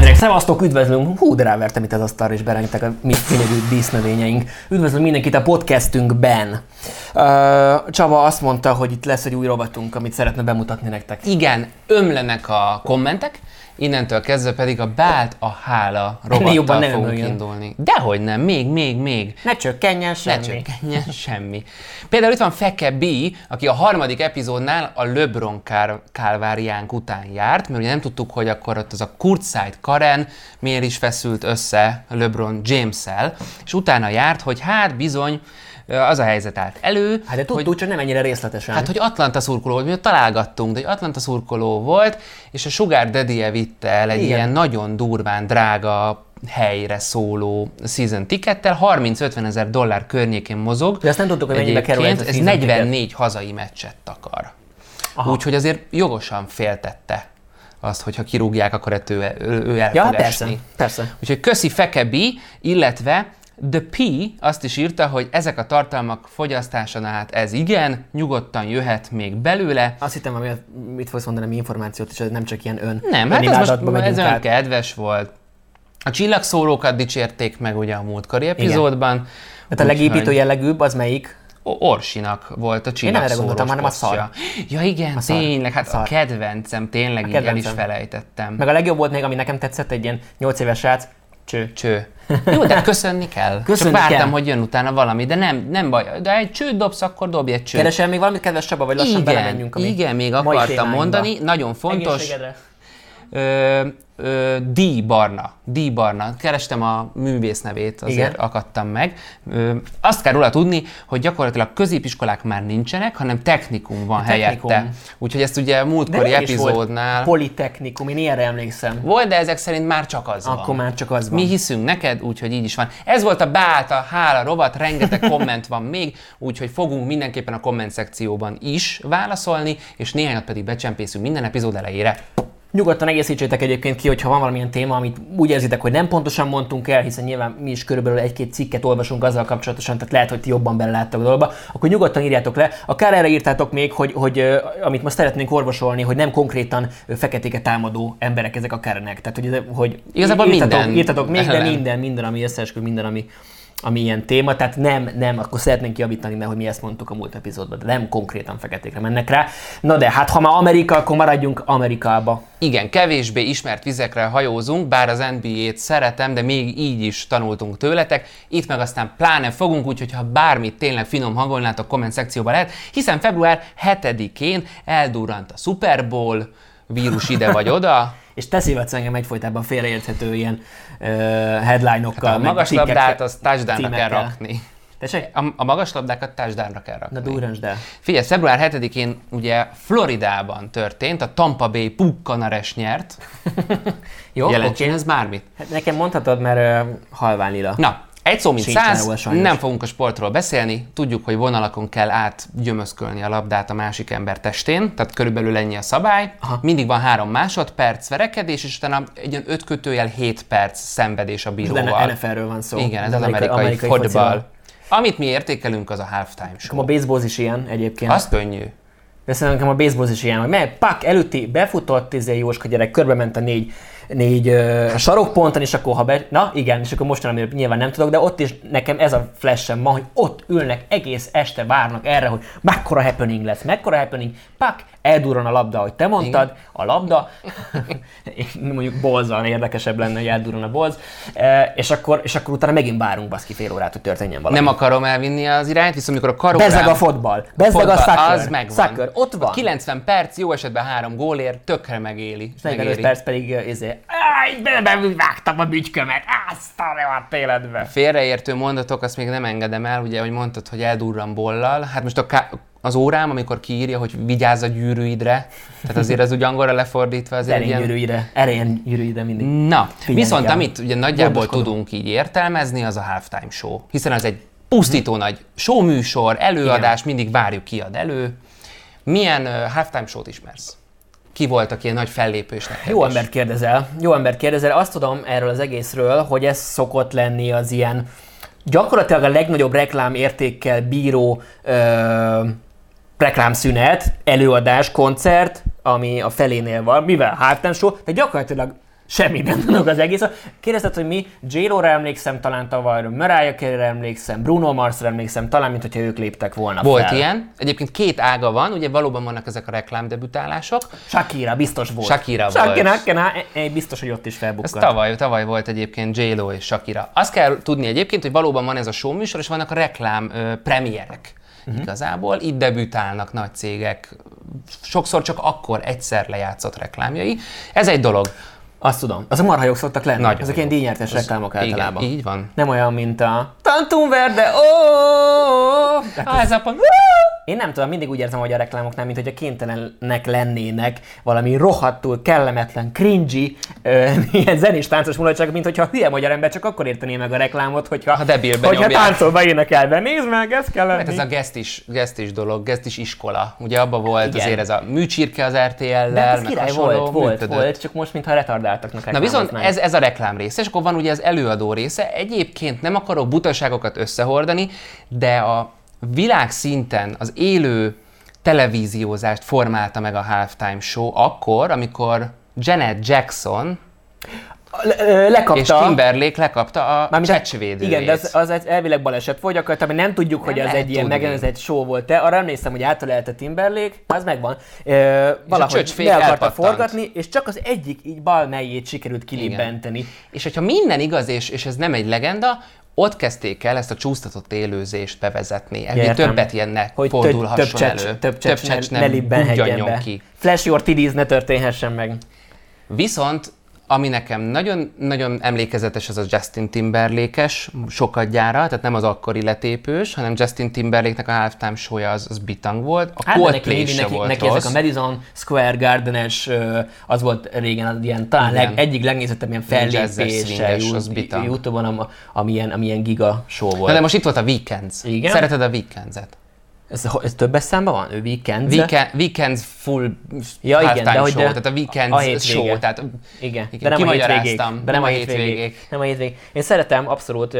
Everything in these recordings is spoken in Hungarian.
Kedrek, szevasztok, üdvözlünk! Hú, de rávertem itt az asztalra, és berengtek a mi színű dísznövényeink. Üdvözlünk mindenkit a podcastünkben. Csaba azt mondta, hogy itt lesz egy új rovatunk, amit szeretne bemutatni nektek. Igen, ömlenek a kommentek, innentől kezdve pedig a Bált a hála rovattal fogunk ömöljön. indulni. Dehogy nem, még, még, még. Ne csökkenjen semmi. Ne csökkenjen semmi. Például itt van Feke B, aki a harmadik epizódnál a LeBron kár- kálváriánk után járt, mert ugye nem tudtuk, hogy akkor ott az a Kurtzeit Karen miért is feszült össze LeBron James-el, és utána járt, hogy hát bizony az a helyzet állt elő, Hát de tudtuk, csak nem ennyire részletesen. Hát, hogy Atlanta szurkoló volt, mi ott találgattunk, de egy Atlanta szurkoló volt, és a Sugar daddy vitte el egy Igen. ilyen nagyon durván drága helyre szóló season tickettel, 30-50 ezer dollár környékén mozog. De azt nem tudtuk, hogy mennyibe kerül ez ez season 44 hazai meccset akar. Aha. Úgyhogy azért jogosan féltette azt, hogy ha kirúgják, akkor ettől ő, ő, ő el ja, fog persze, esni. persze. Úgyhogy köszi Fekebi, illetve The P azt is írta, hogy ezek a tartalmak fogyasztásánál hát ez igen, nyugodtan jöhet még belőle. Azt hittem, hogy mit fogsz mondani, mi információt, és ez nem csak ilyen ön. Nem, hát ez most ez át. kedves volt. A csillagszórókat dicsérték meg ugye a múltkori epizódban. Hát a legépítő jellegűbb az melyik? Orsinak volt a nem erre csillagszórós gondoltam, hanem a posztja. Ja igen, A szar. tényleg, hát A szar. a kedvencem, tényleg így el is kedvencem. felejtettem. Meg a legjobb volt még, ami nekem tetszett, egy ilyen 8 éves srác, cső. Cső. Jó, de köszönni kell. Köszönni Csak vártam, kell. hogy jön utána valami, de nem, nem baj. De egy csőt dobsz, akkor dobj egy csőt. Keresel még valamit, kedves Csaba, vagy lassan igen, belemenjünk a igen, még akartam mondani, nagyon fontos, ö, ö, Dí. Barna. Dí. Barna. Kerestem a művész nevét, azért Igen. Akadtam meg. Ö, azt kell róla tudni, hogy gyakorlatilag középiskolák már nincsenek, hanem technikum van technikum. helyette. Úgyhogy ezt ugye a De múltkori régen is volt epizódnál... Politechnikum, én ilyenre emlékszem. Volt, de ezek szerint már csak az van. Akkor már csak az van. Mi hiszünk neked, úgyhogy így is van. Ez volt a Beáta hála rovat, rengeteg komment van még, úgyhogy fogunk mindenképpen a komment szekcióban is válaszolni, és néhányat pedig becsempészünk minden epizód elejére. Nyugodtan egészítsétek egyébként ki, hogyha van valamilyen téma, amit úgy érzitek, hogy nem pontosan mondtunk el, hiszen nyilván mi is körülbelül egy-két cikket olvasunk azzal kapcsolatosan, tehát lehet, hogy ti jobban beleláttok a dologba, akkor nyugodtan írjátok le. Akár erre írtátok még, hogy, hogy amit most szeretnénk orvosolni, hogy nem konkrétan feketéket támadó emberek ezek a Karenek. Tehát, hogy, hogy Igazából írtatok, minden írtatok még, de minden, minden, ami összeesküv, minden, ami, ami ilyen téma, tehát nem, nem, akkor szeretnénk javítani, mert hogy mi ezt mondtuk a múlt epizódban, de nem konkrétan feketékre mennek rá. Na de hát, ha már Amerika, akkor maradjunk Amerikába. Igen, kevésbé ismert vizekre hajózunk, bár az NBA-t szeretem, de még így is tanultunk tőletek. Itt meg aztán pláne fogunk, úgyhogy ha bármit tényleg finom hangolnátok, komment szekcióban lehet, hiszen február 7-én eldurrant a Super Bowl, vírus ide vagy oda, És te szívedsz engem egyfolytában félreérthető ilyen uh, headline-okkal. a meg magas labdát az touchdownra kell rakni. Tessék? A, a magas labdákat touchdownra kell rakni. Na durransd el. Figyelj, február 7-én ugye Floridában történt, a Tampa Bay Pukkanares nyert. Jó, Jelentsen oké. ez bármit. Hát nekem mondhatod, mert uh, halvány lila. Na, egy szó, mint száz, nem fogunk a sportról beszélni, tudjuk, hogy vonalakon kell átgyömözkölni a labdát a másik ember testén, tehát körülbelül ennyi a szabály. Aha. Mindig van három másodperc verekedés, és utána egy ilyen öt kötőjel 7 perc szenvedés a De bíróval. NFL-ről van szó. Igen, ez az amerikai, fociról. fotball. Amit mi értékelünk, az a halftime show. A baseball is ilyen egyébként. Az könnyű. De szerintem a baseball is ilyen, meg pak, előtti befutott, izé Jóska gyerek, körbe ment a négy, négy uh, sarokponton, és akkor ha be, na igen, és akkor mostanában nyilván nem tudok, de ott is nekem ez a flashem ma, hogy ott ülnek egész este várnak erre, hogy mekkora happening lesz, mekkora happening, pak, eldurran a labda, ahogy te mondtad, igen. a labda, mondjuk bolzal érdekesebb lenne, hogy eldurran a bolz, e, és akkor, és akkor utána megint várunk baszki fél órát, hogy történjen valami. Nem akarom elvinni az irányt, viszont amikor a karórám... Bezeg a fotball, bezeg a soccer, az megvan. soccer, ott van. A 90 perc, jó esetben három gólért, tökre megéli. 45 megéri. perc pedig izé, Áj, de nem vágtam a bütykömet, azt a rohadt életbe. Félreértő mondatok, azt még nem engedem el, ugye, hogy mondtad, hogy eldurran bollal. Hát most a ká- az órám, amikor kiírja, hogy vigyázz a gyűrűidre, tehát azért az úgy angolra lefordítva azért egy Erén ilyen... gyűrűire, erén gyűrűire mindig. Na, Figyelni viszont kell. amit ugye nagyjából tudunk így értelmezni, az a halftime show. Hiszen az egy pusztító nagy show műsor, előadás, mindig várjuk ki ad elő. Milyen uh, halftime show-t ismersz? Ki voltak ilyen nagy fellépős neked Jó is? embert kérdezel, jó embert kérdezel. Azt tudom erről az egészről, hogy ez szokott lenni az ilyen gyakorlatilag a legnagyobb reklám értékkel bíró ö, reklámszünet, előadás, koncert, ami a felénél van, mivel halftime show, de gyakorlatilag Semmi nem tudok az egész. Kérdezted, hogy mi? j ra emlékszem talán tavaly, Mariah carey emlékszem, Bruno Marsra emlékszem, talán, mint hogyha ők léptek volna Volt fel. ilyen. Egyébként két ága van, ugye valóban vannak ezek a reklámdebütálások. Shakira biztos volt. Shakira volt. Shakira, Shakira, e- e- biztos, hogy ott is Ez felbukkan. tavaly, tavaly volt egyébként J-Lo és Shakira. Azt kell tudni egyébként, hogy valóban van ez a show műsor, és vannak a reklám ö, premierek. Uh-huh. Igazából itt debütálnak nagy cégek, sokszor csak akkor egyszer lejátszott reklámjai. Ez egy dolog. Azt tudom. Azok marha jók szoktak lenni. Nagyon Ezek jó. ilyen díjnyertes reklámok általában. Igen, így van. Nem olyan, mint a Tantum Verde, ó! Ah, ez a pont. Én nem tudom, mindig úgy érzem, hogy a reklámoknál, mint hogyha kénytelenek lennének valami rohadtul kellemetlen, cringy, ö, ilyen zenés táncos mulatság, mint hogyha hülye magyar ember csak akkor értené meg a reklámot, hogyha, Ha debilbe hogyha nyomják. táncolva énekelve. Nézd meg, ez kell lenni. Hát ez a gesztis, gesztis dolog, gesztis iskola. Ugye abban volt Igen. azért ez a műcsirke az RTL-lel, De hát ez király volt, volt, működött. volt, csak most mintha retardáltaknak Na viszont ez, ez a reklám része, és akkor van ugye az előadó része. Egyébként nem akarok butaságokat összehordani, de a világszinten az élő televíziózást formálta meg a Halftime Show akkor, amikor Janet Jackson Le- lekapta. és Timberlake lekapta a Mármint- csecsvédőjét. Igen, de az, az egy elvileg baleset volt, gyakorlatilag nem tudjuk, hogy Nem az lehet egy ilyen tudni. megrendezett show volt-e. Arra emlékszem, hogy átölelte Timberlake, az megvan. Ö, valahogy le akarta elpattant. forgatni, és csak az egyik így bal melyét sikerült kilibbenteni. És hogyha minden igaz, és, és ez nem egy legenda, ott kezdték el ezt a csúsztatott élőzést bevezetni. Értem. többet ilyen ne Hogy több, fordulhasson több csecs, elő. több csecs, ne, ne nem libbenhedjen bugyanjon be. ki. Flash your titties ne történhessen meg. Viszont ami nekem nagyon, nagyon emlékezetes, az a Justin Timberlake-es sokadjára, tehát nem az akkori letépős, hanem Justin Timberlake-nek a halftime show az, az bitang volt. A Hát Coldplay neki, se neki, volt neki rossz. ezek a Madison Square Garden-es, az volt régen az ilyen, talán Igen. leg, egyik legnézettebb ilyen fellépése. Youtube-on, am- ami ilyen, ami ilyen giga show volt. Na de most itt volt a Weekends. Igen? Szereted a Weekends-et? Ez, ez többes számban van? Ő weekend? Weekend, weekends full Ja, igen, de hogy show, de- tehát a Weekends a show, tehát Igen, Igen, de nem a hétvégék. De nem a hétvégék. Nem a hétvégék. Én szeretem abszolút...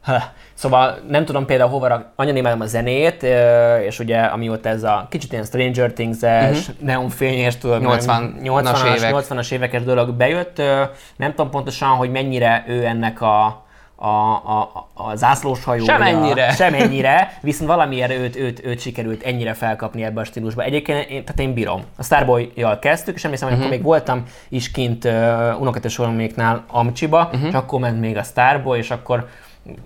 Ha, Szóval nem tudom például hova rak, imádom a zenét, és ugye amióta ez a kicsit ilyen Stranger Things-es, uh-huh. neonfényes, tudod, 80-as 80-as, Mhm. évek. 80-as évekes dolog bejött. Nem tudom pontosan, hogy mennyire ő ennek a a, a, a zászlós hajója. Semennyire. Semennyire, viszont valamiért őt, őt, őt sikerült ennyire felkapni ebbe a stílusba. Egyébként én, tehát én bírom. A Starboy-jal kezdtük, és emlékszem, uh-huh. akkor még voltam is kint uh, unokatesoroméknál Amcsiba, uh-huh. és akkor ment még a Starboy, és akkor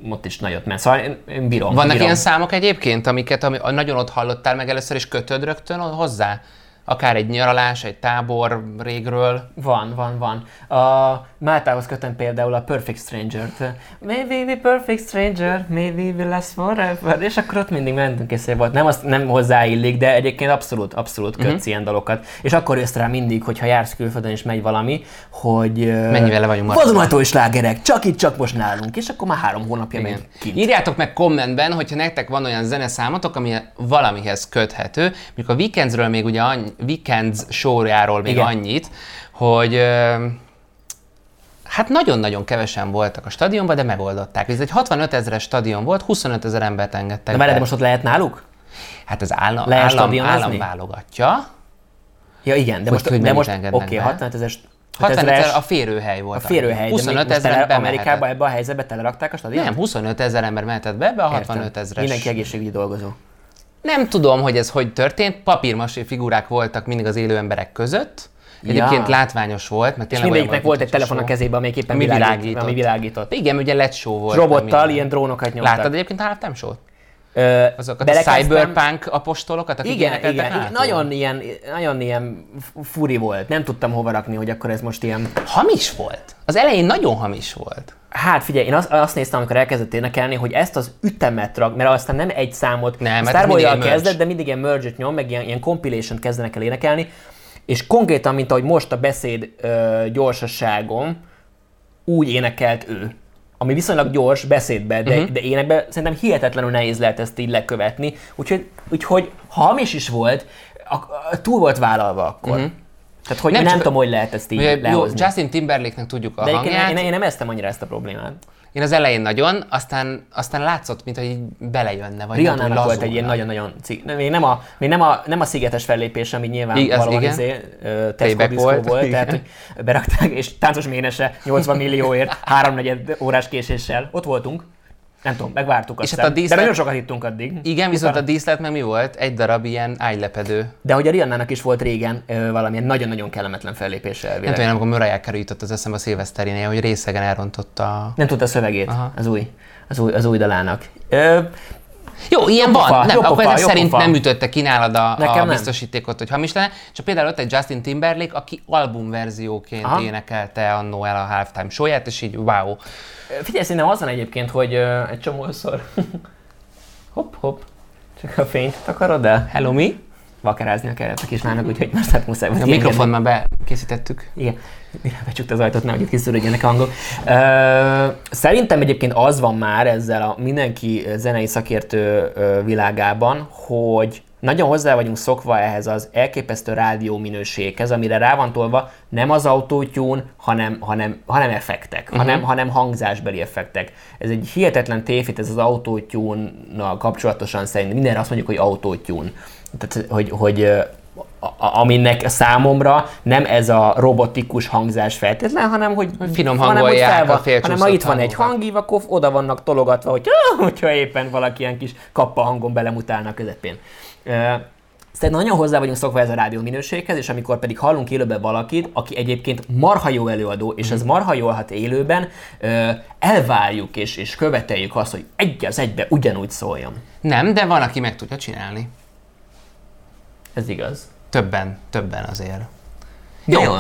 ott is nagyot ment. Szóval én, én bírom. Vannak bírom. ilyen számok egyébként, amiket ami, nagyon ott hallottál meg először, és kötöd rögtön hozzá? Akár egy nyaralás, egy tábor régről. Van, van, van. A Máltához kötöm például a Perfect Stranger-t. Maybe we perfect stranger, maybe we last forever. És akkor ott mindig mentünk, és volt. Nem, azt, nem hozzáillik, de egyébként abszolút, abszolút kötsz uh-huh. ilyen dalokat. És akkor jössz rá mindig, hogyha jársz külföldön és megy valami, hogy... Mennyivel le vagyunk maradva. Vadonatúj slágerek, csak itt, csak most nálunk. És akkor már három hónapja Igen. kint. Írjátok meg kommentben, hogyha nektek van olyan zeneszámotok, ami valamihez köthető. Mondjuk a Weekendsről még ugye annyi, Weekends showjáról még Igen. annyit, hogy hát nagyon-nagyon kevesen voltak a stadionban, de megoldották. Ez egy 65 ezeres stadion volt, 25 ezer embert engedtek De várj, de most ott lehet náluk? Hát az állam, Lehet állam, állam válogatja. Ja igen, de most, hogy de most engednek oké, be? 65 ezer 65 ezer a férőhely volt. a férőhely, de 25 most ezer Amerikában ebbe a helyzetbe telerakták a stadiont? Nem, 25 ezer ember mehetett be ebbe a Értem. 65 ezeres. Mindenki egészségügyi dolgozó. Nem tudom, hogy ez hogy történt. Papírmasé figurák voltak mindig az élő emberek között. Egyébként Ja. látványos volt, mert És tényleg olyan mindegyiknek volt egy mint telefon a kezében, amelyik éppen Ami világít, világított. ami világított. Igen, ugye LED show volt. Robottal ilyen drónokat nyomtak. Láttad egyébként a halftime show Ö, Azokat a belekezdtem- cyberpunk apostolokat, akik Igen, igen, igen. Nagyon ilyen, nagyon ilyen furi volt. Nem tudtam hova rakni, hogy akkor ez most ilyen... Hamis volt. Az elején nagyon hamis volt. Hát figyelj, én azt, azt néztem, amikor elkezdett énekelni, hogy ezt az ütemet rak, mert aztán nem egy számot, Nem, a hát Starboy-jal kezdett, de mindig ilyen merge nyom, meg ilyen, ilyen compilation kezdenek el énekelni, és konkrétan, mint ahogy most a beszéd ö, gyorsasságom, úgy énekelt ő. Ami viszonylag gyors beszédbe, de, uh-huh. de énekbe szerintem hihetetlenül nehéz lehet ezt így lekövetni. Úgyhogy, úgyhogy ha hamis is volt, a, a, túl volt vállalva akkor. Uh-huh. Tehát hogy Nem nem, csak- tudom, hogy lehet ezt így Ugye, jó, lehozni. Justin Timberlake-nek tudjuk a de hangját. én, én nem eztem annyira ezt a problémát. Én az elején nagyon, aztán, aztán látszott, mintha így belejönne. Vagy tudom, volt egy ilyen lazulna. nagyon-nagyon cik... még nem a, még nem a, nem a szigetes fellépés, ami nyilván I- az igen. izé, diszkó volt, volt, igen. tehát hogy berakták, és táncos ménese 80 millióért, háromnegyed órás késéssel. Ott voltunk. Nem tudom, megvártuk És azt. hát a De díszlet- nagyon sokat ittunk addig. Igen, viszont a díszlet meg mi volt? Egy darab ilyen ágylepedő. De hogy a Rihannának is volt régen ö, valamilyen nagyon-nagyon kellemetlen fellépése Nem elvileg. tudom, amikor Mariah Carey jutott az eszembe a szilveszterinél, hogy részegen elrontotta. Nem tudta a szövegét Aha. az új, az új, az új dalának. Ö, Jó, ilyen pofa, van. Nem, jó akkor pofa, ezek szerint pofa. nem ütötte ki nálad a, Nekem a biztosítékot, hogy hamis lenne. Csak például ott egy Justin Timberlake, aki albumverzióként Aha. énekelte annó el a halftime showját, és így wow. Figyelj, szerintem az van egyébként, hogy ö, egy csomószor hopp, hopp, csak a fényt takarod el. Hello, mi? Vakerázni kellett a kislánynak, úgyhogy most hát muszáj volt A mikrofon már bekészítettük. Igen, mire becsukta az ajtót, nehogy itt kiszűrődjenek a hangok. Ö, szerintem egyébként az van már ezzel a mindenki zenei szakértő világában, hogy nagyon hozzá vagyunk szokva ehhez az elképesztő rádió minőséghez, amire rá van tolva nem az autótyún, hanem, hanem, hanem effektek, uh-huh. hanem, hanem hangzásbeli effektek. Ez egy hihetetlen tévhit, ez az autótyúnnal kapcsolatosan szerintem. Mindenre azt mondjuk, hogy autótyún. Tehát, hogy, hogy aminek számomra nem ez a robotikus hangzás feltétlen, hanem hogy finom hanem, hogy hangolják fel van- hanem ha itt van egy hangív, akkor oda vannak tologatva, hogy, hogyha éppen valaki ilyen kis kappa hangon belemutálna a közepén. Ö, Szerintem nagyon hozzá vagyunk szokva ez a rádió minőséghez, és amikor pedig hallunk élőben valakit, aki egyébként marha jó előadó, és ez marha jól hat élőben, elvárjuk és, és követeljük azt, hogy egy az egybe ugyanúgy szóljon. Nem, de van, aki meg tudja csinálni. Ez igaz. Többen, többen azért. Jó. Jó.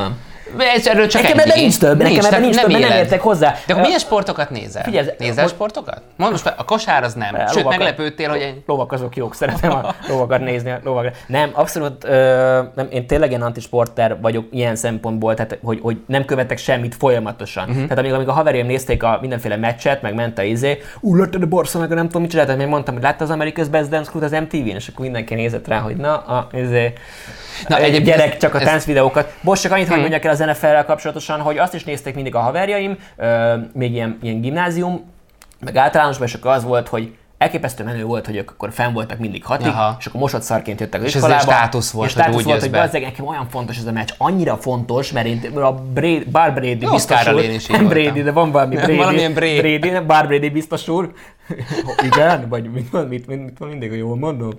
Ez erről csak Nekem ebben nincs több, nekem ebben nincs több, mert nem értek hozzá. De akkor milyen sportokat nézel? Figyelj, Nézel hogy- sportokat? Mondd most, a kosár az nem. Sőt, lovakat. meglepődtél, hogy egy... Lovak azok jók, szeretem a lovakat nézni. A lovakat. Nem, abszolút, ö, nem, én tényleg ilyen antisporter vagyok ilyen szempontból, tehát hogy, hogy nem követek semmit folyamatosan. Uh-huh. Tehát amíg, amíg a haverjaim nézték a mindenféle meccset, meg ment a izé, ú, láttad a a nem tudom mit csináltak, még mondtam, hogy látta az America's Best Dance Crew az MTV-n, és akkor mindenki nézett rá, hogy na, a, izé, Na, egy gyerek ez- csak a ez- táncvideókat. Most csak annyit, hogy mondjak el az NFL-rel kapcsolatosan, hogy azt is nézték mindig a haverjaim, ö, még ilyen, ilyen gimnázium, meg általánosban, és akkor az volt, hogy elképesztő menő volt, hogy ők akkor fenn voltak mindig hatig, Aha. és akkor mosott szarként jöttek az És ez iskolába. egy státusz volt, és hogy státusz úgy volt, hogy be. bazzeg, nekem olyan fontos ez a meccs, annyira fontos, mert én a Brady, Bar Brady biztos úr, én is nem. Brady, de van valami Brady, valamilyen Brady. Brady, Bar Brady biztos úr. Igen, vagy mit, mit, mit, mit, mit van mindig, hogy jól mondom.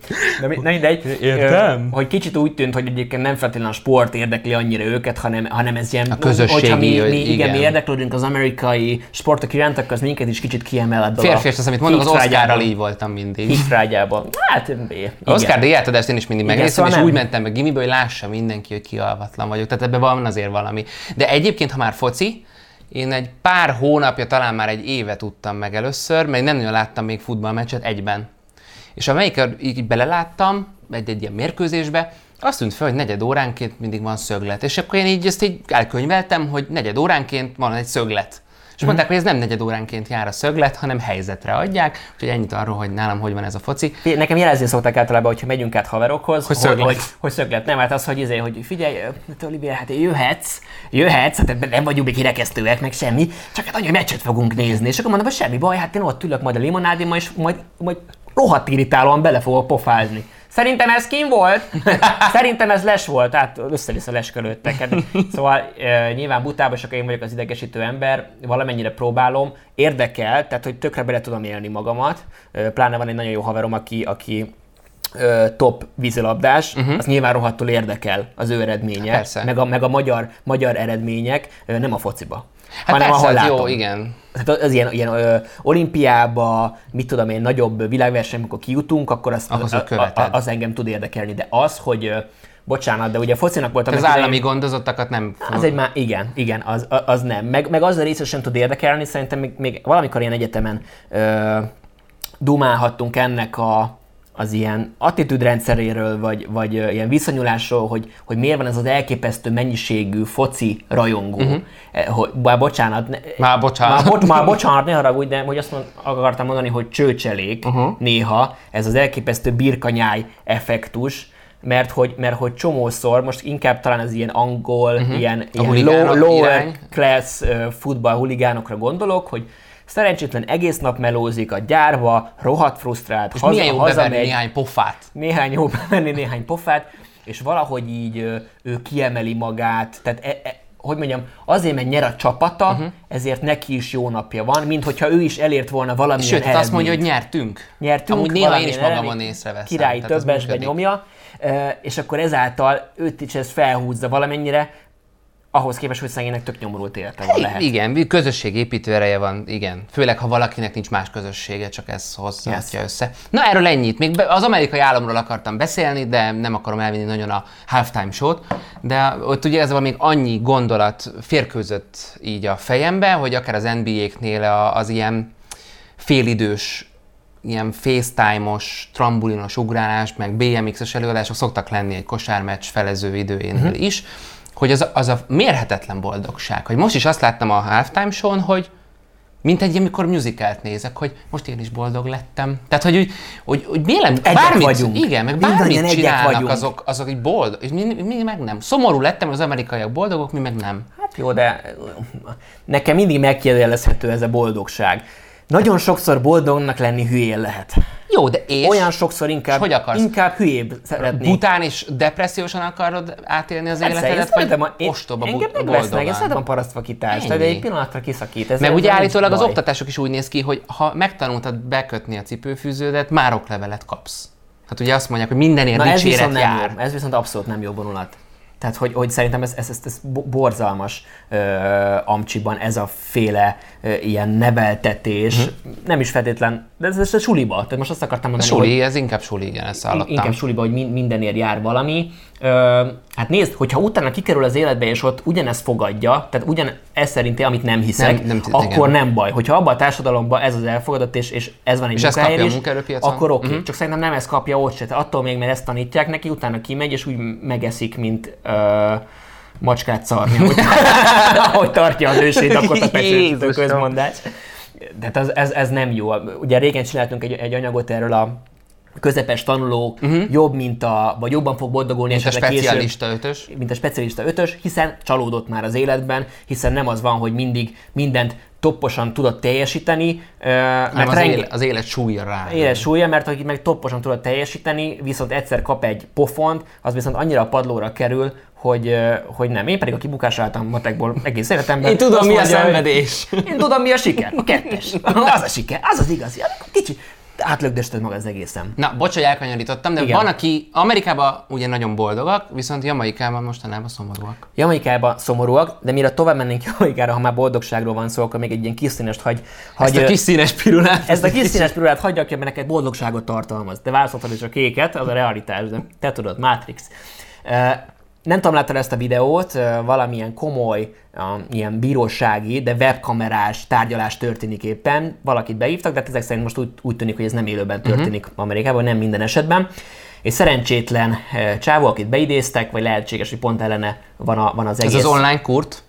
De mi- nem mindegy. Értem. Ö, Hogy kicsit úgy tűnt, hogy egyébként nem feltétlenül a sport érdekli annyira őket, hanem, hanem ez ilyen... A közösségi, hogyha mi, mi, igen, igen. mi érdeklődünk az amerikai sportok iránt, akkor az minket is kicsit kiemel ebből Férfi, és az, amit mondok, az. Oscarral így voltam mindig. Hígfrágyából. Hát. Igen. Az Oscar díjátadást én is mindig megnéztem, szóval és nem. úgy mentem meg gimibe, hogy lássa mindenki, hogy kialvatlan vagyok. Tehát ebben van azért valami. De egyébként, ha már foci, én egy pár hónapja, talán már egy éve tudtam meg először, mert nem nagyon láttam még futballmeccset egyben. És amelyikkel így beleláttam, egy-egy ilyen mérkőzésbe, azt tűnt fel, hogy negyed óránként mindig van szöglet. És akkor én így ezt így elkönyveltem, hogy negyed óránként van egy szöglet. És mondták, hogy ez nem negyed óránként jár a szöglet, hanem helyzetre adják. Úgyhogy ennyit arról, hogy nálam hogy van ez a foci. Nekem jelezni szokták általában, hogyha megyünk át haverokhoz, Hogy szöglet. Hogy, hogy szöglet. Nem, hát az, hogy, izé, hogy figyelj, ö, Olivia, hát jöhetsz, jöhetsz, hát nem vagyunk még kirekesztőek, meg semmi, csak hát annyi meccset fogunk nézni. És akkor mondom, hogy semmi baj, hát én ott ülök majd a limonádémmal, és majd, majd rohadt irritálóan bele fogok pofázni. Szerintem ez kim volt? Szerintem ez les volt, hát össze-vissza a leskölődtek. Szóval e, nyilván butában csak én vagyok az idegesítő ember, valamennyire próbálom, érdekel, tehát hogy tökre bele tudom élni magamat, pláne van egy nagyon jó haverom, aki, aki top vízilabdás, uh-huh. az nyilván rohadtul érdekel az ő eredménye, Persze. meg a, meg a magyar, magyar eredmények, nem a fociba. Hát hanem persze, ahol az jó, látom. igen. Tehát az ilyen, ilyen ö, olimpiába, mit tudom én, nagyobb világverseny, amikor kijutunk, akkor az, Ahhoz, a, követed. a, az engem tud érdekelni. De az, hogy ö, bocsánat, de ugye a focinak volt Az annak idején- állami gondozottakat nem... az egy már, igen, igen, az, a- az nem. Meg, meg az a része sem tud érdekelni, szerintem még, még valamikor ilyen egyetemen ö, dumálhattunk ennek a, az ilyen attitűdrendszeréről, vagy, vagy ilyen viszonyulásról, hogy, hogy miért van ez az elképesztő mennyiségű foci rajongó. Uh-huh. Hogy, bár bocsánat. Ne, Már bocsánat. Már, bo- már bocsánat, ne haragudj, de hogy azt mond, akartam mondani, hogy csőcselék uh-huh. néha, ez az elképesztő birkanyáj effektus, mert hogy, mert hogy csomószor, most inkább talán az ilyen angol, uh-huh. ilyen, ilyen low, lower irány. class uh, futball huligánokra gondolok, hogy Szerencsétlen egész nap melózik a gyárba, rohadt frusztrált, És milyen jó beverni néhány pofát. néhány jó bevenni néhány pofát, és valahogy így ő kiemeli magát, tehát e, e, hogy mondjam, azért, mert nyer a csapata, uh-huh. ezért neki is jó napja van, mint hogyha ő is elért volna valamilyen Sőt, hát azt mondja, hogy eredményt. nyertünk. nyertünk. Amúgy néha én is magamon eredményt, észreveszem. Királyi többesbe nyomja, és akkor ezáltal őt is ez felhúzza valamennyire, ahhoz képest, hogy szegénynek tök nyomorult élete van lehet. Igen, közösségépítő ereje van, igen. Főleg, ha valakinek nincs más közössége, csak ez hozza Yes. össze. Na, erről ennyit. Még az amerikai államról akartam beszélni, de nem akarom elvinni nagyon a halftime show-t, de ott ugye ez még annyi gondolat férkőzött így a fejembe, hogy akár az NBA-knél az ilyen félidős ilyen FaceTime-os, trambulinos ugrálás, meg BMX-es előadások szoktak lenni egy kosármeccs felező időjénél uh-huh. is, hogy az a, az a mérhetetlen boldogság, hogy most is azt láttam a halftime show hogy mint egy, amikor musicalt nézek, hogy most én is boldog lettem. Tehát, hogy, úgy, hogy, hogy mélem, Egyek bármit, vagyunk. igen, meg bármit csinálnak, vagyunk. azok, azok így boldog, és mi, mi, meg nem. Szomorú lettem, az amerikaiak boldogok, mi meg nem. Hát jó, de nekem mindig megkérdőjelezhető ez a boldogság. Nagyon sokszor boldognak lenni hülyén lehet. Jó, de és Olyan sokszor inkább, hogy akarsz? inkább hülyébb szeretni. bután és depressziósan akarod átélni az Persze, én életedet, vagy a, én, ostoba engem megvesznek, én szeretem a parasztvakítást, de egy pillanatra kiszakít. Ez Meg ez ugye állítólag az oktatások is úgy néz ki, hogy ha megtanultad bekötni a cipőfűződet, már oklevelet kapsz. Hát ugye azt mondják, hogy mindenért Na ez dicséret viszont nem jár. jó. Ez viszont abszolút nem jó vonulat. Tehát, hogy, hogy szerintem ez, ez, ez, ez bo- borzalmas ö, amcsiban ez a féle ö, ilyen neveltetés, Mhm. nem is feltétlen, de ez, ez a suliba. Tehát most azt akartam A mondani, hogy suli, ez inkább suli, igen, ezt hallottam. inkább suliba, hogy min- mindenért jár valami. Ö, hát nézd, hogyha utána kikerül az életbe, és ott ugyanezt fogadja, tehát ugyan ez szerinti, amit nem hiszek, Nem- nem- akkor igen. nem baj. Hogyha abban a társadalomban ez az elfogadott, és, és ez van egy És ezt kapja a is, munkaerőpiacon? akkor oké. Okay. Mhm. Csak szerintem nem ezt kapja ott se. Tehát attól még, mert ezt tanítják neki, utána kimegy, és úgy megeszik, mint ö, macskát szarni, ahogy, ahogy tartja az ősét, akkor a Jézusom. közmondás. De hát ez, ez, ez nem jó. Ugye régen csináltunk egy, egy anyagot erről a közepes tanulók uh-huh. jobb, mint a, vagy jobban fog boldogulni, Mhm. a később, specialista ötös. mint a specialista ötös, hiszen csalódott már az életben, hiszen nem az van, hogy mindig mindent topposan tudott teljesíteni, Mert mert az, renge- élet, az élet súlya rá. éles súlya, mert aki meg topposan tudod teljesíteni, viszont egyszer kap egy pofont, az viszont annyira a padlóra kerül, hogy, hogy nem. Én pedig a kibukásra álltam matekból egész életemben. Én tudom, mi a szenvedés. Én tudom, mi a siker. A kettes. Az a siker. Az az igazi. Kicsi. Átlögdöstöd magad az egészen. Na, bocs, hogy elkanyarítottam, de Igen. van, aki Amerikában ugye nagyon boldogak, viszont Jamaikában mostanában szomorúak. Jamaikában szomorúak, de mire tovább mennénk Jamaikára, ha már boldogságról van szó, akkor még egy ilyen kis színest hagy, hagy Ezt a kis színes pirulát. ezt a kis színes pirulát hagyja, aki neked boldogságot tartalmaz. Te választhatod is a kéket, az a realitás, de te tudod, Matrix. Nem tudom, láttad ezt a videót, valamilyen komoly, ilyen bírósági, de webkamerás tárgyalás történik éppen. Valakit beívtak, de hát ezek szerint most úgy, úgy tűnik, hogy ez nem élőben történik uh-huh. Amerikában, nem minden esetben. És szerencsétlen csávó, akit beidéztek, vagy lehetséges, hogy pont ellene van, a, van az Ez egész. az online kurt?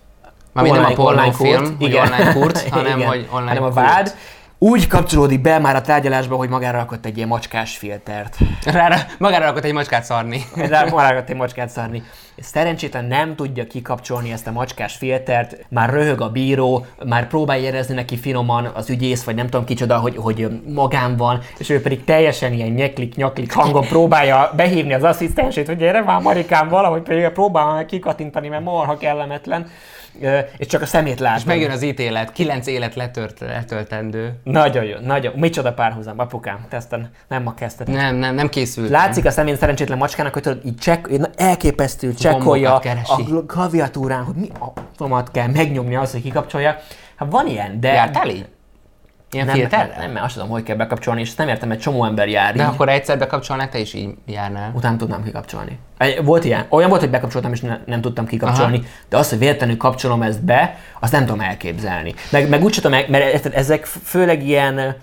Mármint nem a pornófilm, hogy online kurt, hanem Igen, hogy online hanem a kurt. Úgy kapcsolódik be már a tárgyalásba, hogy magára rakott egy ilyen macskás filtert. Rára, magára rakott egy macskát szarni. Rá magára rakott egy macskát szarni. Szerencsétlen nem tudja kikapcsolni ezt a macskás filtert, már röhög a bíró, már próbálja érezni neki finoman az ügyész, vagy nem tudom kicsoda, hogy, hogy magán van, és ő pedig teljesen ilyen nyeklik-nyaklik hangon próbálja behívni az asszisztensét, hogy gyere már Marikám valahogy pedig próbál meg kikattintani, mert marha kellemetlen, és csak a szemét lát. És megjön az ítélet, kilenc élet letört, letöltendő. Nagyon jó, nagyon. Micsoda párhuzam, apukám, te aztán nem ma kezdted. Nem, nem, nem készült. Látszik a szemén szerencsétlen macskának, hogy tudod, így csekk, így elképesztő csekkolja a klaviatúrán, hogy mi a tomat kell megnyomni az, hogy kikapcsolja. Hát van ilyen, de... Jártál így? Ilyen nem, filterrel? nem, mert azt tudom, hogy kell bekapcsolni, és ezt nem értem, egy csomó ember jár De így. akkor egyszer bekapcsolnák, te is így járnál. Utána tudnám kikapcsolni. Volt ilyen. Olyan volt, hogy bekapcsoltam, és ne, nem tudtam kikapcsolni, Aha. de azt, hogy véletlenül kapcsolom ezt be, azt nem tudom elképzelni. Meg, meg úgy sem tudom, mert ezek főleg ilyen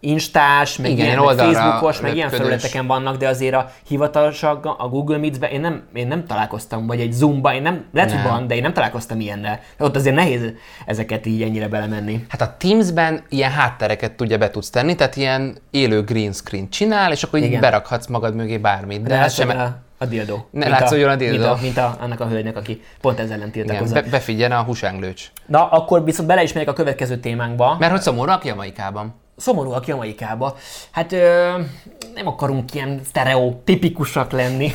instás, meg Igen, ilyen, meg Facebookos, meg ilyen felületeken vannak, de azért a hivatalosak a Google Meets-ben én nem, én nem találkoztam, vagy egy Zoom-ba, én nem, lehet, hogy Nem. van, de én nem találkoztam ilyennel. Ott azért nehéz ezeket így ennyire belemenni. Hát a Teams-ben ilyen háttereket tudja be tudsz tenni, tehát ilyen élő green screen csinál, és akkor így Igen. berakhatsz magad mögé bármit. De, De hát sem, a A dildó. Ne Mint látszódjon a dildó. Mint, a, mint a, annak a hölgynek, aki pont ezzel ellen tiltakozott. be, befigyeljen a húsánglőcs. Na, akkor viszont bele is megyek a következő témánkba. Mert hogy szomorúak Jamaikában. Szomorúak Jamaikába. Hát ö, nem akarunk ilyen sztereotipikusak lenni.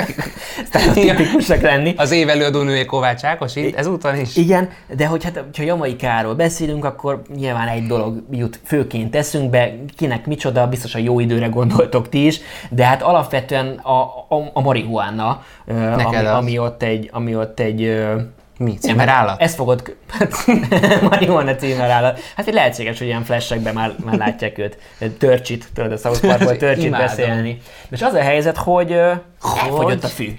sztereotipikusak lenni. Az év előadó nője Kovács Ákos itt, ezúton is. Igen, de hogy hát, ha Jamaikáról beszélünk, akkor nyilván egy dolog jut főként eszünkbe, kinek micsoda, biztos a jó időre gondoltok ti is, de hát alapvetően a, a, a marihuána, ami, az. ami, ott egy, ami ott egy Mi? Címerállat? Ezt fogod... Marihuana címerállat. Hát hogy lehetséges, hogy ilyen flashekben már, már látják őt. Törcsit, tudod, a South Parkból törcsit Imádom. beszélni. És az a helyzet, hogy elfogyott a fű.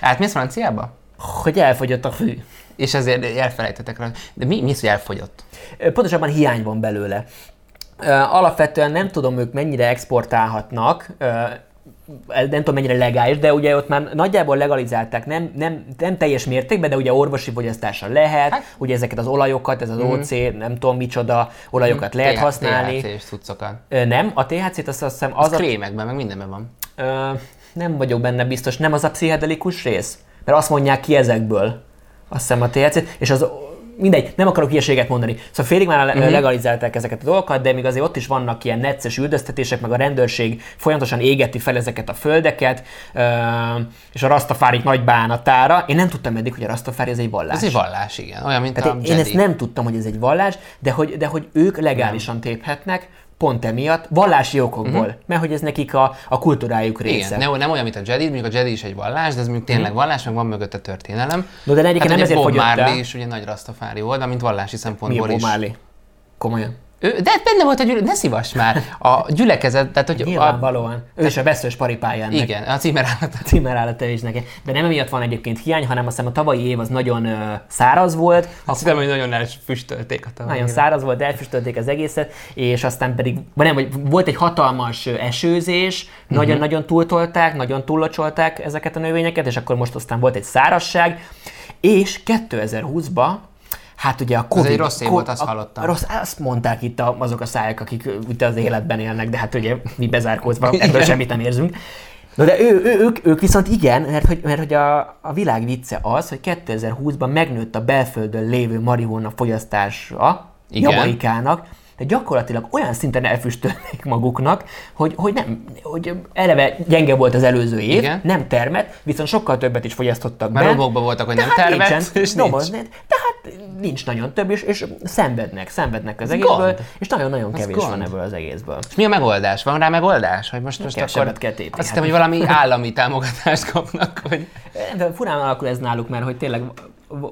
Átmész franciába? Hogy elfogyott a fű. És ezért elfelejtettek rá. De mi, mi az, hogy elfogyott? Pontosabban hiány van belőle. Alapvetően nem tudom ők mennyire exportálhatnak, nem tudom mennyire legális, de ugye ott már nagyjából legalizálták, nem, nem, nem teljes mértékben, de ugye orvosi fogyasztásra lehet, hát, ugye ezeket az olajokat, ez az OC, nem tudom micsoda olajokat lehet TH- használni. THC-s cuccokat. Ö, Nem, a THC-t azt, azt hiszem Az az a, krémekben, meg mindenben van. ö, nem vagyok benne biztos, nem az a pszichedelikus rész? Mert azt mondják ki ezekből, azt hiszem a THC-t, és az mindegy, nem akarok hülyeséget mondani. Szóval félig már uh-huh. legalizálták ezeket a dolgokat, de még azért ott is vannak ilyen necces üldöztetések, meg a rendőrség folyamatosan égeti fel ezeket a földeket, és a Rastafárik nagy bánatára. Én nem tudtam eddig, hogy a Rastafári ez egy vallás. Ez egy vallás, igen. Olyan, mint Tehát a én, én ezt nem tudtam, hogy ez egy vallás, de hogy, de hogy ők legálisan téphetnek, pont emiatt, vallási okokból, uh-huh. mert hogy ez nekik a, a kultúrájuk része. Igen, nem, nem olyan, mint a Jedi, mondjuk a Jedi is egy vallás, de ez mondjuk tényleg vallás, meg van mögötte történelem. No, de egyébként nem ugye ezért Bob fogyott Marley is ugye nagy rastafári volt, mint vallási szempontból Bob is. Marley? Komolyan. Ő, de benne volt a gyülekezet, ne szívass már! A gyülekezet, tehát hogy a, Nyilvánvalóan. Ő is a veszős paripáján. igen, a címerállat. Címerállata is neki. De nem emiatt van egyébként hiány, hanem azt hiszem a tavalyi év az nagyon ö, száraz volt, Azt hiszem, hogy nagyon elfüstölték a tavalyra. nagyon száraz volt, elfüstölték az egészet, és aztán pedig, nem, vagy volt egy hatalmas esőzés, Mhm. nagyon-nagyon túltolták, nagyon túllocsolták ezeket a növényeket, és akkor most aztán volt egy szárazság, és 2020-ban Hát ugye a Covid... egy rossz év volt, azt hallottam. a Rossz, azt mondták itt a, azok a szájak, akik itt az életben élnek, de hát ugye mi bezárkózva, ebből semmit nem érzünk. No, de ő, ő, ők, ők viszont igen, mert hogy, mert hogy a, a világ vicce az, hogy 2020-ban megnőtt a belföldön lévő marihuana fogyasztása Igen. Jamaikának, de gyakorlatilag olyan szinten elfüstölnék maguknak, hogy, hogy nem, hogy eleve gyenge volt az előző év, Igen. nem termett, viszont sokkal többet is fogyasztottak Már be. voltak, hogy De nem hát termett, nincsen, és doboz, nincs. De hát nincs nagyon több, és, és szenvednek, szenvednek az egészből, gond. és nagyon-nagyon kevés gond. van ebből az egészből. És mi a megoldás? Van rá megoldás? Hogy most, most akkor... kell tépni, Azt hát. hittem, hogy valami állami támogatást kapnak, hogy... De furán alakul ez náluk, mert hogy tényleg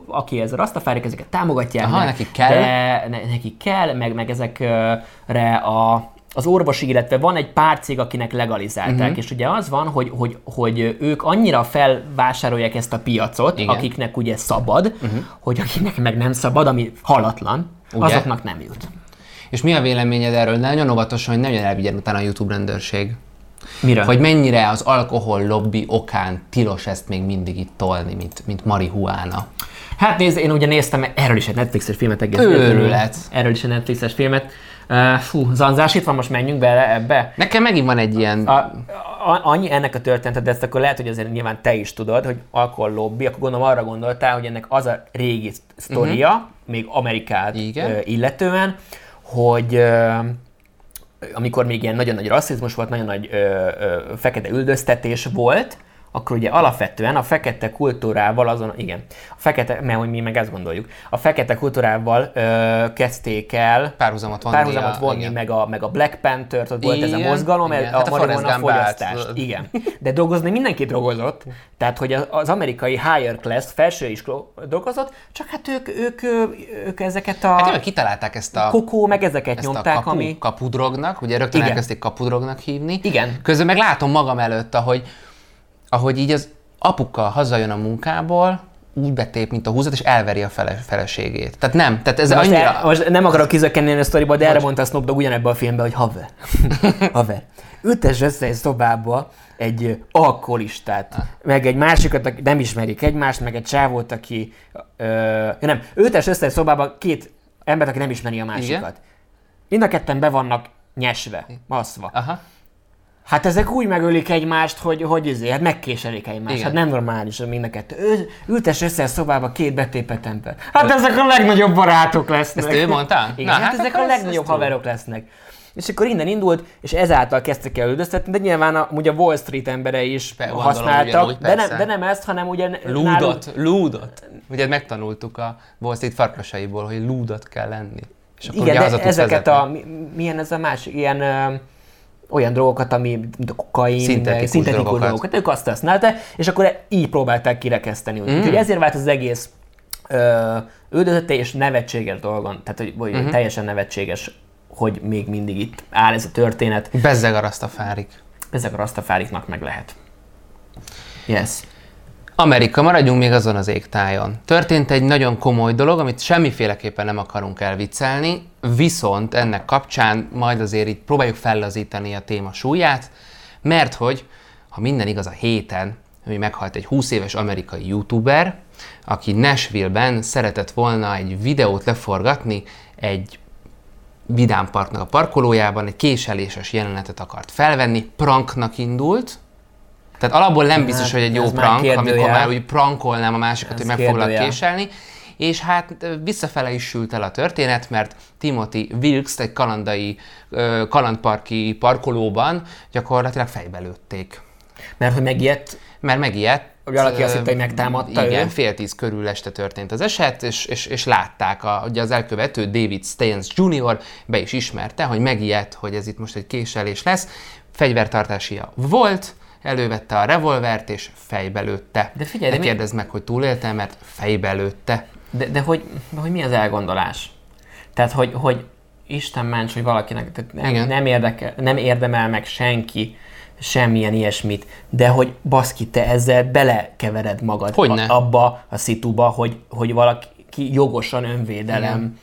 aki ez a rastafárik, ezeket támogatják. Aha, meg, nekik kell. De ne, nekik kell, meg, meg ezekre a, az orvosi, illetve van egy pár cég, akinek legalizálták, uh-huh. és ugye az van, hogy, hogy, hogy ők annyira felvásárolják ezt a piacot, Igen. Akiknek ugye szabad, uh-huh. hogy akiknek meg nem szabad, ami halatlan, Ugye? azoknak nem jut. És mi a véleményed erről? Nagyon óvatosan, hogy jön elvigyen utána a YouTube rendőrség. Mire? Hogy mennyire az alkohol lobby okán tilos ezt még mindig itt tolni, mint, mint marihuána. Hát nézd, én ugye néztem erről is egy Netflixes filmet egész Őrület. Erről is egy Netflixes filmet. Uh, fú, zanzás itt van, most menjünk bele ebbe. Nekem megint van egy ilyen... A, a, annyi ennek a történetet, de ezt akkor lehet, hogy azért nyilván te is tudod, hogy alkohol lobby, akkor gondolom arra gondoltál, hogy ennek az a régi sztoria, uh-huh. még Amerikát Igen. ö, illetően, hogy ö, amikor még ilyen nagyon nagy rasszizmus volt, nagyon nagy ö, ö, fekete üldöztetés volt, akkor ugye alapvetően a fekete kultúrával azon, igen, a fekete, mert hogy mi meg ezt gondoljuk, a fekete kultúrával ö, kezdték el Párhuzamot vonni párhuzamot a- vonni, igen. meg a, meg a Black Panther, ott volt ez a mozgalom, igen. ez Hát a a fogyasztást. Igen. De dolgozni mindenki drogozott, tehát hogy az- az amerikai higher class, felső is dolgozott, csak hát ők, ők, ők, ők ezeket a Hát ők kitalálták ezt a, kokó, meg ezeket ezt nyomták, a kapu, ami... kapudrognak, ugye rögtön Igen. elkezdték kapudrognak hívni. Igen. Közben meg látom magam előtt, ahogy, ahogy így az apuka hazajön a munkából, úgy betép, mint a húzat, és elveri a fele, feleségét. Tehát nem, tehát ez Most, annyira... el, most nem akarok kizökkenni a sztoriba, de erre mondta Snoop Dogg ugyanebben a filmben, hogy haver, haver, ültess össze egy szobába egy alkoholistát, meg egy másikat, aki nem ismerik egymást, meg egy csávót, aki... Ö, nem, ültess össze egy szobába két embert, aki nem ismeri a másikat. Mind a ketten be vannak nyesve, baszva. Aha. Hát ezek úgy megölik egymást, hogy, hogy izé, hát megkéselik egymást. Igen. Hát nem normális mind a kettő. Ő, ültes össze a szobába két betépet ember. Hát ezek a legnagyobb barátok lesznek. Ezt ő mondta? Igen, Na, hát, hát ezek a legnagyobb ez true. haverok lesznek. És akkor innen indult, és ezáltal kezdtek el üldöztetni, de nyilván a, ugye a Wall Street emberei is Be- használtak, ugyanúgy, de nem, de nem ezt, hanem ugye náluk- Lúdot, lúdot. Ugye megtanultuk a Wall Street farkasaiból, hogy lúdot kell lenni. És akkor Igen, de ezeket vezetni. a, mi- milyen ez a más, ilyen ö, olyan drogokat, ami mint a kokain, Szintetikus szintetikus drogokat. dolgokat, ők azt használták, és akkor így próbálták kirekeszteni. Mm. Úgyhogy ezért vált az egész ö, üldözötte és nevetséges dolgon, tehát hogy, hogy Mhm. teljesen nevetséges, hogy még mindig itt áll ez a történet. Bezzeg a rasztafárik. Ezek a rastafáriknak meg lehet. Yes. Amerika, maradjunk még azon az égtájon. Történt egy nagyon komoly dolog, amit semmiféleképpen nem akarunk elviccelni, viszont ennek kapcsán majd azért így próbáljuk fellazítani a téma súlyát, mert hogy, ha minden igaz a héten, hogy meghalt egy 20 éves amerikai youtuber, aki Nashville-ben szeretett volna egy videót leforgatni egy vidámparknak a parkolójában, egy késeléses jelenetet akart felvenni, pranknak indult, tehát alapból nem biztos, hogy egy jó már prank, kérdőjel. amikor már úgy prankolnám a másikat, Ez hogy meg foglak késelni. És hát visszafele is sült el a történet, mert Timothy Wilkes egy kalandai, kalandparki parkolóban gyakorlatilag fejbe lőtték. Mert hogy megijedt, Mert megijedt. Hogy valaki azt hitte, hogy megtámadta Igen, ő? fél tíz körül este történt az eset, és, és, és látták, a, ugye az elkövető David Staines Jr. be is ismerte, hogy megijedt, hogy ez itt most egy késelés lesz. Fegyvertartásia volt, elővette a revolvert, és fejbe lőtte. De figyelj, ne de mi- kérdezd meg, hogy túlélte, mert fejbe lőtte. De, de hogy, hogy mi az elgondolás? Tehát, hogy, hogy Isten ments, hogy valakinek tehát nem, Igen. nem, érdekel, nem érdemel meg senki semmilyen ilyesmit, de hogy baszki, te ezzel belekevered magad Hogyne. abba a szituba, hogy, hogy valaki jogosan önvédelem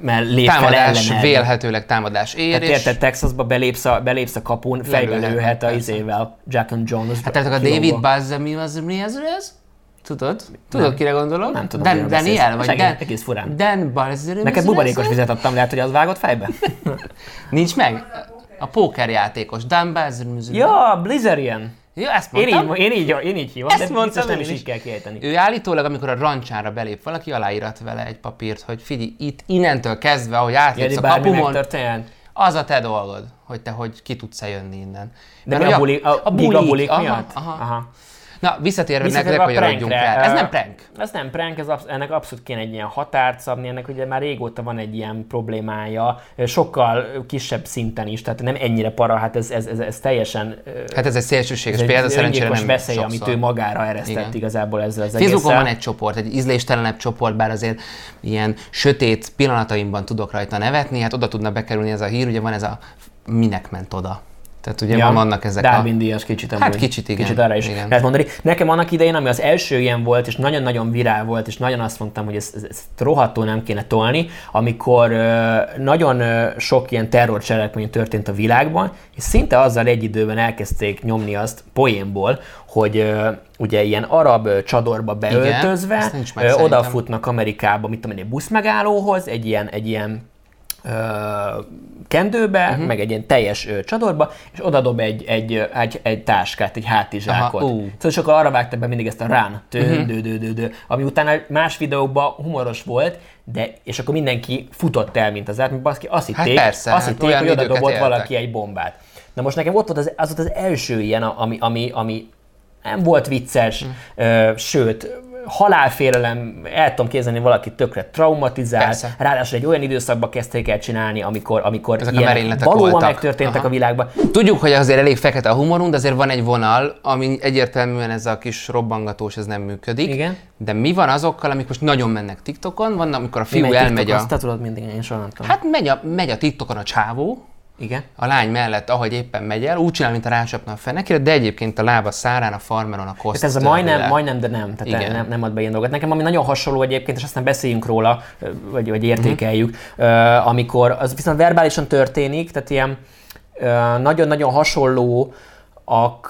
mert lép fel Támadás, ellened. vélhetőleg támadás ér, Tehát és érted, Texasba belépsz a, belépsz a kapun, fejbe lőhet a izével, Jack and Jones. Hát tehát a David Buzz, mi az, mi az ez? Tudod? Tudod, Nem. kire gondolok? Nem tudom, Dan, Daniel, vagy Dan, egész furán. Dan Buzz, Neked buborékos vizet adtam, lehet, hogy az vágott fejbe? Nincs meg? A pókerjátékos, Dan Buzz. ja, Blizzerian. Jó, ezt Én mondtam. így, én így, én így hívom, Ezt de mondtam nem én is is. így kell kiejteni. Ő állítólag, amikor a rancsára belép valaki, aláírat vele egy papírt, hogy figyelj, itt innentől kezdve, ahogy átlépsz Jani, a kapumon, az a te dolgod, hogy te hogy ki tudsz jönni innen. De Mert mi a, buli, a, a, bulik, a bulik aha, miatt? Aha. Aha. Na, visszatérve, ne, Visszatérve ne kanyarodjunk prankre, el. Ez nem prank. Ez nem prank, ez absz- ennek abszolút kéne egy ilyen határt szabni, ennek ugye már régóta van egy ilyen problémája, sokkal kisebb szinten is, tehát nem ennyire para, hát ez, ez, ez, ez teljesen Hát ez egy szélsőséges ez példa, egy szerencsére nem veszély, sokszor. amit ő magára eresztett Igen. igazából ezzel az Facebookon egésszel. van egy csoport, egy ízléstelenebb csoport, bár azért ilyen sötét pillanataimban tudok rajta nevetni, hát oda tudna bekerülni ez a hír, ugye van ez a minek ment oda. Tehát ugye ja, vannak ezek Darwin a... díjas kicsit. Hát amúgy. kicsit igen, Kicsit arra is igen. lehet mondani. Nekem annak idején, ami az első ilyen volt, és nagyon-nagyon virál volt, és nagyon azt mondtam, hogy ezt, ezt, rohadtul nem kéne tolni, amikor ö, nagyon ö, sok ilyen terrorcselekmény történt a világban, és szinte azzal egy időben elkezdték nyomni azt poénból, hogy ö, ugye ilyen arab csadorba beöltözve, ö, szerintem. odafutnak Amerikába, mit tudom én, egy buszmegállóhoz, egy ilyen, egy ilyen kendőbe, uh-huh. meg egy ilyen teljes ö, csadorba, és odadob egy, egy, egy, egy táskát, egy hátizsákot. Aha. Szóval akkor arra vágtak be mindig ezt a rán, tő, uh-huh. dő, dő, dő, dő, ami utána más videókban humoros volt, de és akkor mindenki futott el, mint az át, mert baszki azt Hát hitték, persze, azt hát hitték hogy oda dobott valaki egy bombát. Na most nekem ott volt az, az, volt az első ilyen, ami, ami, ami nem volt vicces, Hm. ö, sőt, halálfélelem, el tudom képzelni, valaki tökre traumatizált, Persze. ráadásul egy olyan időszakban kezdték el csinálni, amikor, amikor Ezek merényletek valóban voltak. megtörténtek Aha. a világban. Tudjuk, hogy azért elég fekete a humorunk, de azért van egy vonal, ami egyértelműen ez a kis robbangatós, ez nem működik. Igen. De mi van azokkal, amik most nagyon mennek TikTokon? Van, amikor a fiú megy elmegy a... Azt tudod mindig, én soha nem tudom. Hát megy a, megy a TikTokon a csávó, Igen. a lány mellett, ahogy éppen megy el, úgy csinál, mint a rácsapna a fenekére, de egyébként a lába szárán, a farmeron, a koszt. Tehát ez a majdnem, majdnem, de nem. Tehát Igen. nem, nem ad be ilyen dolgot. Nekem ami nagyon hasonló egyébként, és aztán beszéljünk róla, vagy, vagy értékeljük, Mhm. uh, amikor az viszont verbálisan történik, tehát ilyen nagyon-nagyon hasonló a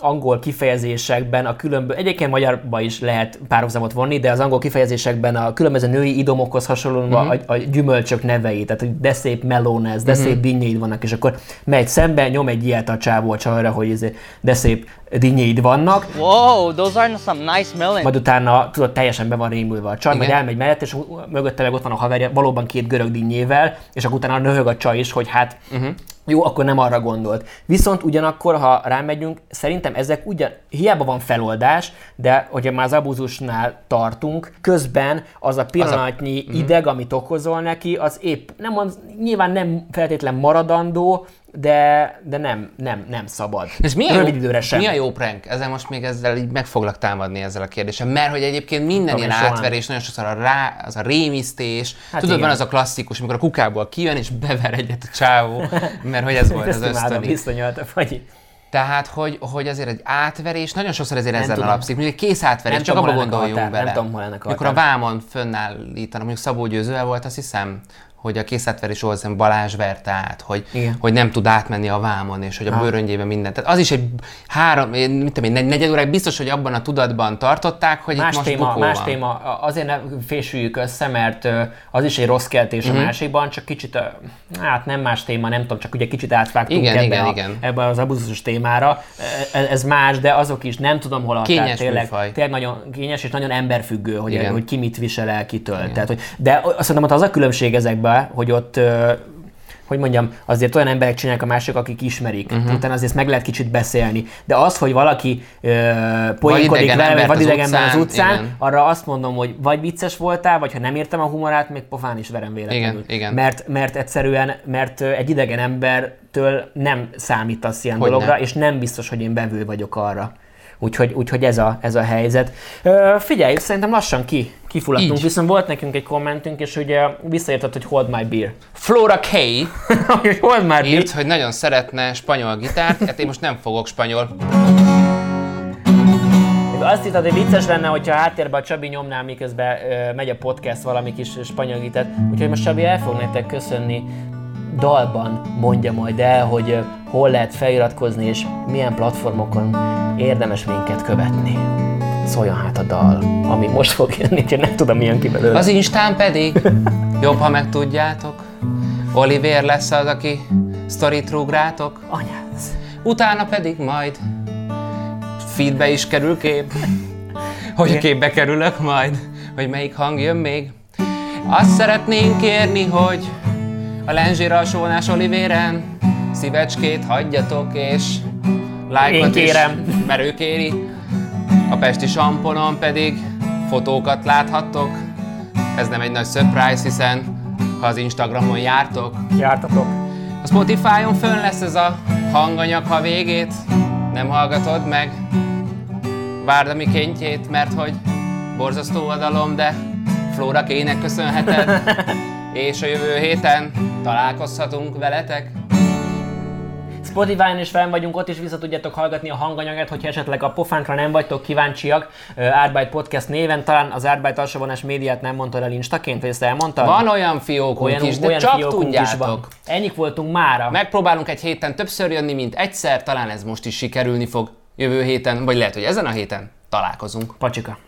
angol kifejezésekben a különböző, egyébként magyarban is lehet párhuzamot vonni, de az angol kifejezésekben a különböző női idomokhoz hasonlóan uh-huh. a, a, gyümölcsök nevei, tehát hogy de szép melónez, de uh-huh. szép dinnyéid vannak, és akkor megy szembe, nyom egy ilyet a csávó a csajra, hogy izé, de szép dinnyéid vannak. Wow, those are some nice melons. Majd utána tudod, teljesen be van rémülve a csaj, majd elmegy mellett, és mögötte meg ott van a haverja, valóban két görög dinnyével, és akkor utána nöhög a csaj is, hogy hát uh-huh jó, akkor nem arra gondolt. Viszont ugyanakkor, ha rámegyünk, szerintem ezek ugyan, hiába van feloldás, de hogyha már az abúzusnál tartunk, közben az a pillanatnyi az a... ideg, amit okozol neki, az épp, nem, az, nyilván nem feltétlen maradandó, de, de nem, nem, nem szabad. És mi a, Rövid jó, időre sem. mi a jó prank? Ezzel most még ezzel így meg foglak támadni ezzel a kérdéssel, mert hogy egyébként minden Tudom, ilyen átverés, nagyon sokszor a, rá, az a rémisztés, hát tudod, igen. van az a klasszikus, amikor a kukából kijön és bever egyet a csávó, mert hogy ez volt az ösztöni. vagy. Tehát, hogy, hogy azért egy átverés, nagyon sokszor ezért nem ezzel tudom. alapszik, mondjuk egy kész átverés, nem csak abba gondoljunk bele. Nem tudom, hol ennek a Amikor a vámon fönnállítanak, mondjuk Szabó Győzővel volt, azt hiszem, hogy a készletverés olszem Balázs verte át, hogy, hogy nem tud átmenni a vámon, és hogy a bőröngyében mindent. Tehát az is egy három, mit tudom én, negyed órák biztos, hogy abban a tudatban tartották, hogy más itt most téma, Más van. téma, azért ne fésüljük össze, mert az is egy rossz keltés mm-hmm. a mhm. másikban, csak kicsit, hát nem más téma, nem tudom, csak ugye kicsit átvágtunk igen, ebbe, igen, a, igen. ebbe az abuzus témára. Ez, ez más, de azok is nem tudom hol a Kényes tényleg, tényleg nagyon kényes és nagyon emberfüggő, hogy, hogy ki mit visel el kitől. Tehát, hogy, de azt mondom, hogy az a különbség ezekben, be, hogy ott hogy mondjam, azért olyan emberek csinálják a mások, akik ismerik. Uh-huh. Utána azért meg lehet kicsit beszélni. De az, hogy valaki ö, poénkodik vele, vagy vadidegen az utcán, igen. arra azt mondom, hogy vagy vicces voltál, vagy ha nem értem a humorát, még pofán is verem véletlenül. Igen, igen. Mert, mert egyszerűen, mert egy idegen embertől nem számítasz ilyen hogy dologra, ne. és nem biztos, hogy én bevő vagyok arra. Úgyhogy, úgyhogy ez, a, ez a helyzet. Ö, figyelj, szerintem lassan ki, kifulladtunk, viszont volt nekünk egy kommentünk, és ugye visszaértett, hogy hold my beer. Flora K. hold my beer. Írt, hogy nagyon szeretne spanyol gitárt, hát én most nem fogok spanyol. Azt hittad, hogy vicces lenne, hogyha a háttérben a Csabi nyomná, miközben ö, megy a podcast valami kis spanyol gitárt. Úgyhogy most Csabi el fog nektek köszönni dalban mondja majd el, hogy hol lehet feliratkozni, és milyen platformokon érdemes minket követni. Szóljon hát a dal, ami most fog jönni, hogy nem tudom, milyen ki belőle. Az Instán pedig jobb, ha megtudjátok. Oliver lesz az, aki sztorit rúgrátok. Anyáz. Utána pedig majd feedbe is kerül kép. Hogy képbe kerülök majd, hogy melyik hang jön még. Azt szeretnénk kérni, hogy a lenzsér alsóvonás Olivéren szívecskét hagyjatok, és lájkot is, mert ő kéri. A Pesti Samponon pedig fotókat láthattok. Ez nem egy nagy surprise, hiszen ha az Instagramon jártok, jártatok. A Spotify-on fönn lesz ez a hanganyag, ha végét nem hallgatod meg. Várd a mi kentjét, mert hogy borzasztó oldalom, de Flóra kének köszönheted. és a jövő héten találkozhatunk veletek. Spotify-on is fenn vagyunk, ott is vissza tudjátok hallgatni a hanganyagot, hogyha esetleg a pofánkra nem vagytok kíváncsiak. Arbeit Podcast néven, talán az Arbeit alsóvonás médiát nem mondtad el instaként, vagy ezt elmondtad? Van olyan fiókunk olyan, is, de olyan csak tudjátok. Ennyik voltunk mára. Megpróbálunk egy héten többször jönni, mint egyszer, talán ez most is sikerülni fog jövő héten, vagy lehet, hogy ezen a héten találkozunk. Pacsika.